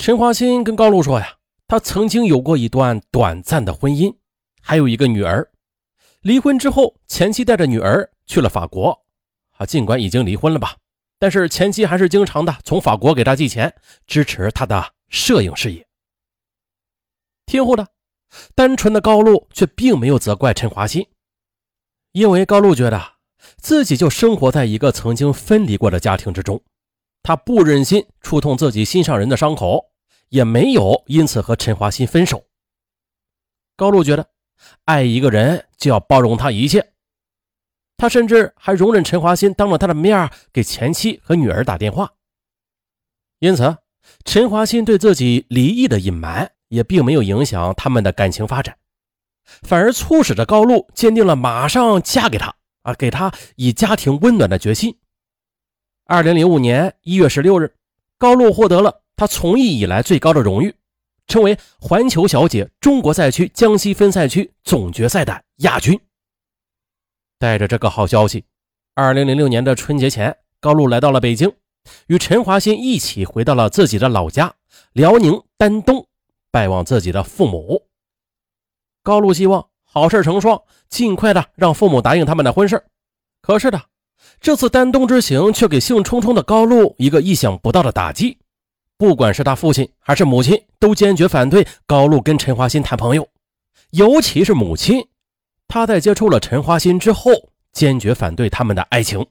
陈华新跟高露说呀，他曾经有过一段短暂的婚姻，还有一个女儿。离婚之后，前妻带着女儿去了法国。啊，尽管已经离婚了吧，但是前妻还是经常的从法国给他寄钱，支持他的摄影事业。听后的单纯的高露却并没有责怪陈华新，因为高露觉得自己就生活在一个曾经分离过的家庭之中，他不忍心触痛自己心上人的伤口，也没有因此和陈华新分手。高露觉得，爱一个人就要包容他一切。他甚至还容忍陈华新当着他的面给前妻和女儿打电话，因此陈华新对自己离异的隐瞒也并没有影响他们的感情发展，反而促使着高露坚定了马上嫁给他啊，给他以家庭温暖的决心。二零零五年一月十六日，高露获得了她从艺以来最高的荣誉，成为环球小姐中国赛区江西分赛区总决赛的亚军。带着这个好消息，二零零六年的春节前，高露来到了北京，与陈华新一起回到了自己的老家辽宁丹东，拜望自己的父母。高露希望好事成双，尽快的让父母答应他们的婚事。可是的，这次丹东之行却给兴冲冲的高露一个意想不到的打击。不管是他父亲还是母亲，都坚决反对高露跟陈华新谈朋友，尤其是母亲。她在接触了陈华新之后，坚决反对他们的爱情。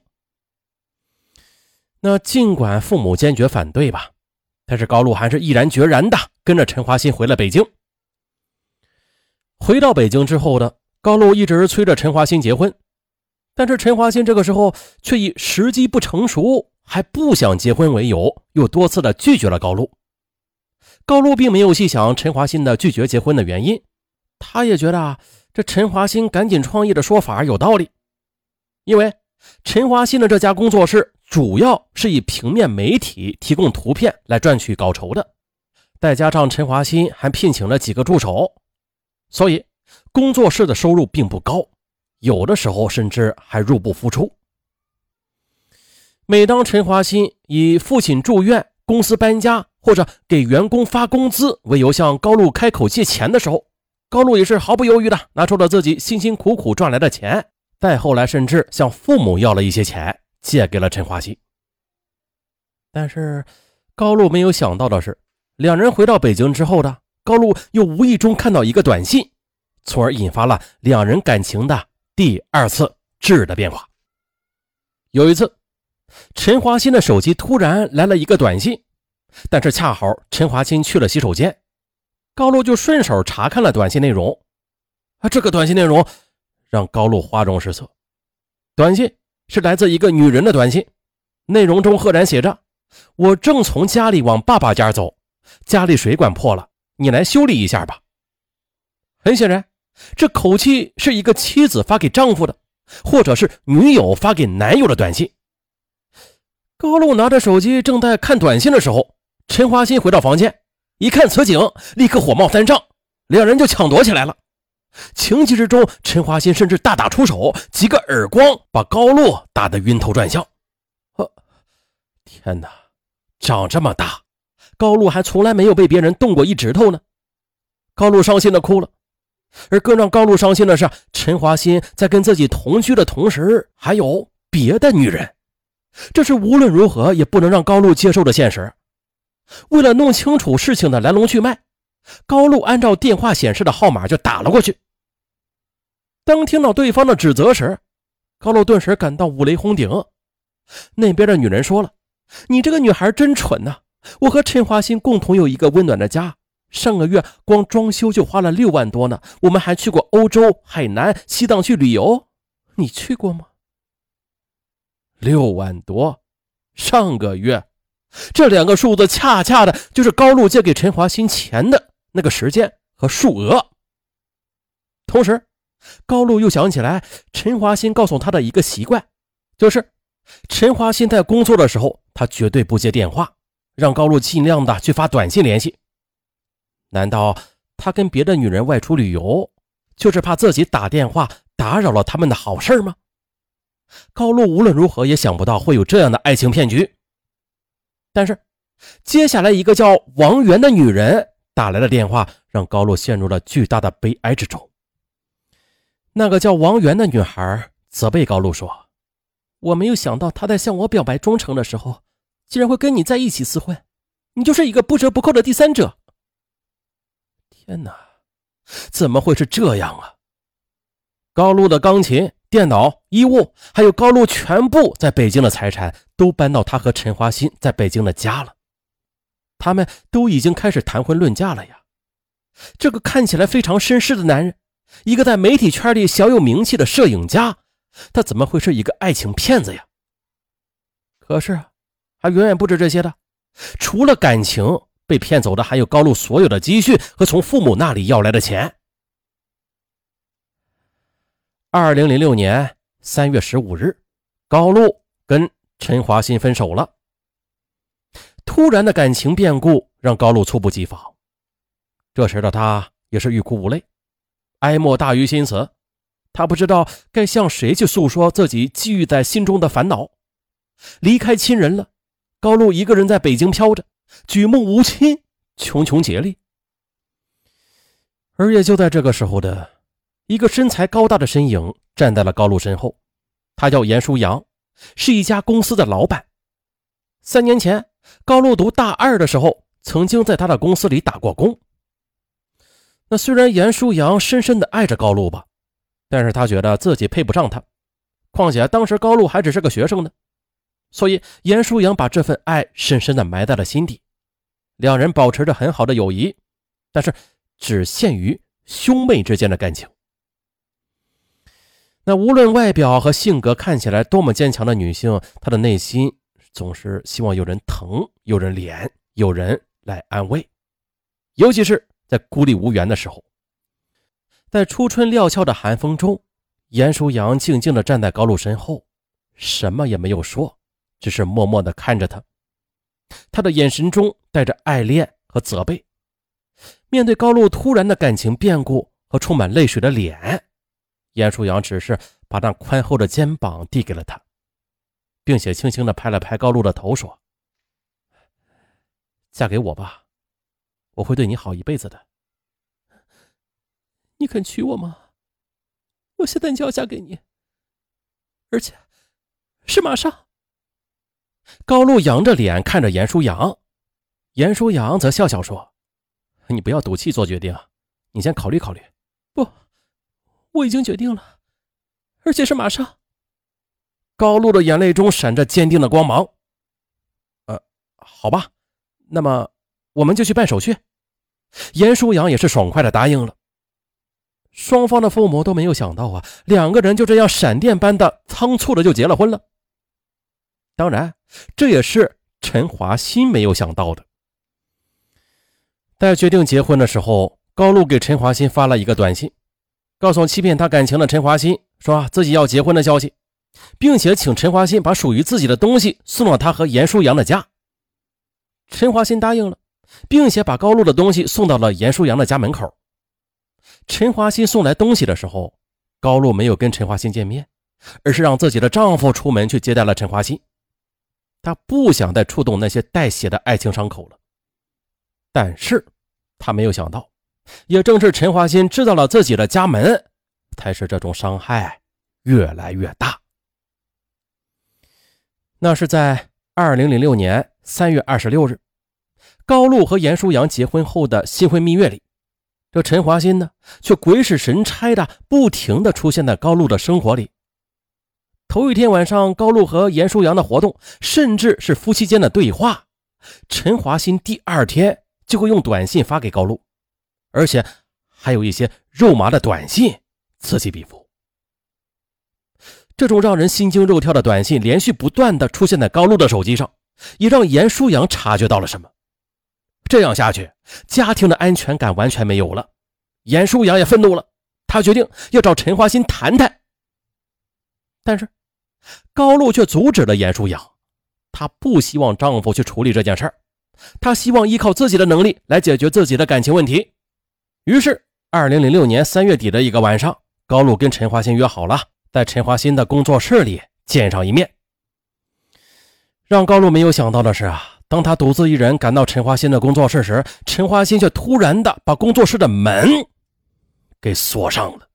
那尽管父母坚决反对吧，但是高露还是毅然决然的跟着陈华新回了北京。回到北京之后的高露一直催着陈华新结婚，但是陈华新这个时候却以时机不成熟，还不想结婚为由，又多次的拒绝了高露。高露并没有细想陈华新的拒绝结婚的原因，他也觉得啊。这陈华新赶紧创业的说法有道理，因为陈华新的这家工作室主要是以平面媒体提供图片来赚取稿酬的，再加上陈华新还聘请了几个助手，所以工作室的收入并不高，有的时候甚至还入不敷出。每当陈华新以父亲住院、公司搬家或者给员工发工资为由向高露开口借钱的时候，高露也是毫不犹豫的拿出了自己辛辛苦苦赚来的钱，再后来甚至向父母要了一些钱，借给了陈华新。但是高露没有想到的是，两人回到北京之后的高露又无意中看到一个短信，从而引发了两人感情的第二次质的变化。有一次，陈华新的手机突然来了一个短信，但是恰好陈华新去了洗手间。高露就顺手查看了短信内容，啊，这个短信内容让高露花容失色。短信是来自一个女人的短信，内容中赫然写着：“我正从家里往爸爸家走，家里水管破了，你来修理一下吧。”很显然，这口气是一个妻子发给丈夫的，或者是女友发给男友的短信。高露拿着手机正在看短信的时候，陈华新回到房间。一看此景，立刻火冒三丈，两人就抢夺起来了。情急之中，陈华新甚至大打出手，几个耳光把高露打得晕头转向。呵，天哪，长这么大，高露还从来没有被别人动过一指头呢。高露伤心的哭了，而更让高露伤心的是，陈华新在跟自己同居的同时，还有别的女人，这是无论如何也不能让高露接受的现实。为了弄清楚事情的来龙去脉，高露按照电话显示的号码就打了过去。当听到对方的指责时，高露顿时感到五雷轰顶。那边的女人说了：“你这个女孩真蠢呐！我和陈华新共同有一个温暖的家，上个月光装修就花了六万多呢。我们还去过欧洲、海南、西藏去旅游，你去过吗？六万多，上个月。”这两个数字恰恰的就是高露借给陈华新钱的那个时间和数额。同时，高露又想起来陈华新告诉他的一个习惯，就是陈华新在工作的时候，他绝对不接电话，让高露尽量的去发短信联系。难道他跟别的女人外出旅游，就是怕自己打电话打扰了他们的好事吗？高露无论如何也想不到会有这样的爱情骗局。但是，接下来，一个叫王媛的女人打来的电话，让高露陷入了巨大的悲哀之中。那个叫王媛的女孩责备高露说：“我没有想到他在向我表白忠诚的时候，竟然会跟你在一起厮混，你就是一个不折不扣的第三者。”天哪，怎么会是这样啊？高露的钢琴、电脑、衣物，还有高露全部在北京的财产，都搬到他和陈华新在北京的家了。他们都已经开始谈婚论嫁了呀！这个看起来非常绅士的男人，一个在媒体圈里小有名气的摄影家，他怎么会是一个爱情骗子呀？可是啊，还远远不止这些的。除了感情被骗走的，还有高露所有的积蓄和从父母那里要来的钱。二零零六年三月十五日，高露跟陈华新分手了。突然的感情变故让高露猝不及防，这时的他也是欲哭无泪，哀莫大于心死。他不知道该向谁去诉说自己积郁在心中的烦恼。离开亲人了，高露一个人在北京飘着，举目无亲，穷穷竭力。而也就在这个时候的，一个身材高大的身影站在了高露身后，他叫严书阳，是一家公司的老板。三年前。高露读大二的时候，曾经在他的公司里打过工。那虽然严书阳深深的爱着高露吧，但是他觉得自己配不上她。况且当时高露还只是个学生呢，所以严书阳把这份爱深深的埋在了心底。两人保持着很好的友谊，但是只限于兄妹之间的感情。那无论外表和性格看起来多么坚强的女性，她的内心。总是希望有人疼，有人怜，有人来安慰，尤其是在孤立无援的时候。在初春料峭的寒风中，严书阳静静地站在高露身后，什么也没有说，只是默默地看着他。他的眼神中带着爱恋和责备。面对高露突然的感情变故和充满泪水的脸，严书阳只是把那宽厚的肩膀递给了他。并且轻轻地拍了拍高露的头，说：“嫁给我吧，我会对你好一辈子的。你肯娶我吗？我现在就要嫁给你，而且是马上。”高露仰着脸看着严舒阳，严舒阳则笑笑说：“你不要赌气做决定，你先考虑考虑。”“不，我已经决定了，而且是马上。”高露的眼泪中闪着坚定的光芒。呃，好吧，那么我们就去办手续。严舒阳也是爽快的答应了。双方的父母都没有想到啊，两个人就这样闪电般的仓促的就结了婚了。当然，这也是陈华新没有想到的。在决定结婚的时候，高露给陈华新发了一个短信，告诉欺骗他感情的陈华新，说自己要结婚的消息。并且请陈华新把属于自己的东西送到他和严书阳的家。陈华新答应了，并且把高露的东西送到了严书阳的家门口。陈华新送来东西的时候，高露没有跟陈华新见面，而是让自己的丈夫出门去接待了陈华新。他不想再触动那些带血的爱情伤口了。但是，他没有想到，也正是陈华新知道了自己的家门，才使这种伤害越来越大。那是在二零零六年三月二十六日，高露和严书阳结婚后的新婚蜜月里，这陈华新呢，却鬼使神差的不停的出现在高露的生活里。头一天晚上，高露和严书阳的活动，甚至是夫妻间的对话，陈华新第二天就会用短信发给高露，而且还有一些肉麻的短信，此起彼伏。这种让人心惊肉跳的短信连续不断的出现在高露的手机上，也让严书阳察觉到了什么。这样下去，家庭的安全感完全没有了。严书阳也愤怒了，他决定要找陈华新谈谈。但是，高露却阻止了严书阳，她不希望丈夫去处理这件事儿，她希望依靠自己的能力来解决自己的感情问题。于是，二零零六年三月底的一个晚上，高露跟陈华新约好了。在陈华新的工作室里见上一面。让高露没有想到的是啊，当她独自一人赶到陈华新的工作室时，陈华新却突然的把工作室的门给锁上了。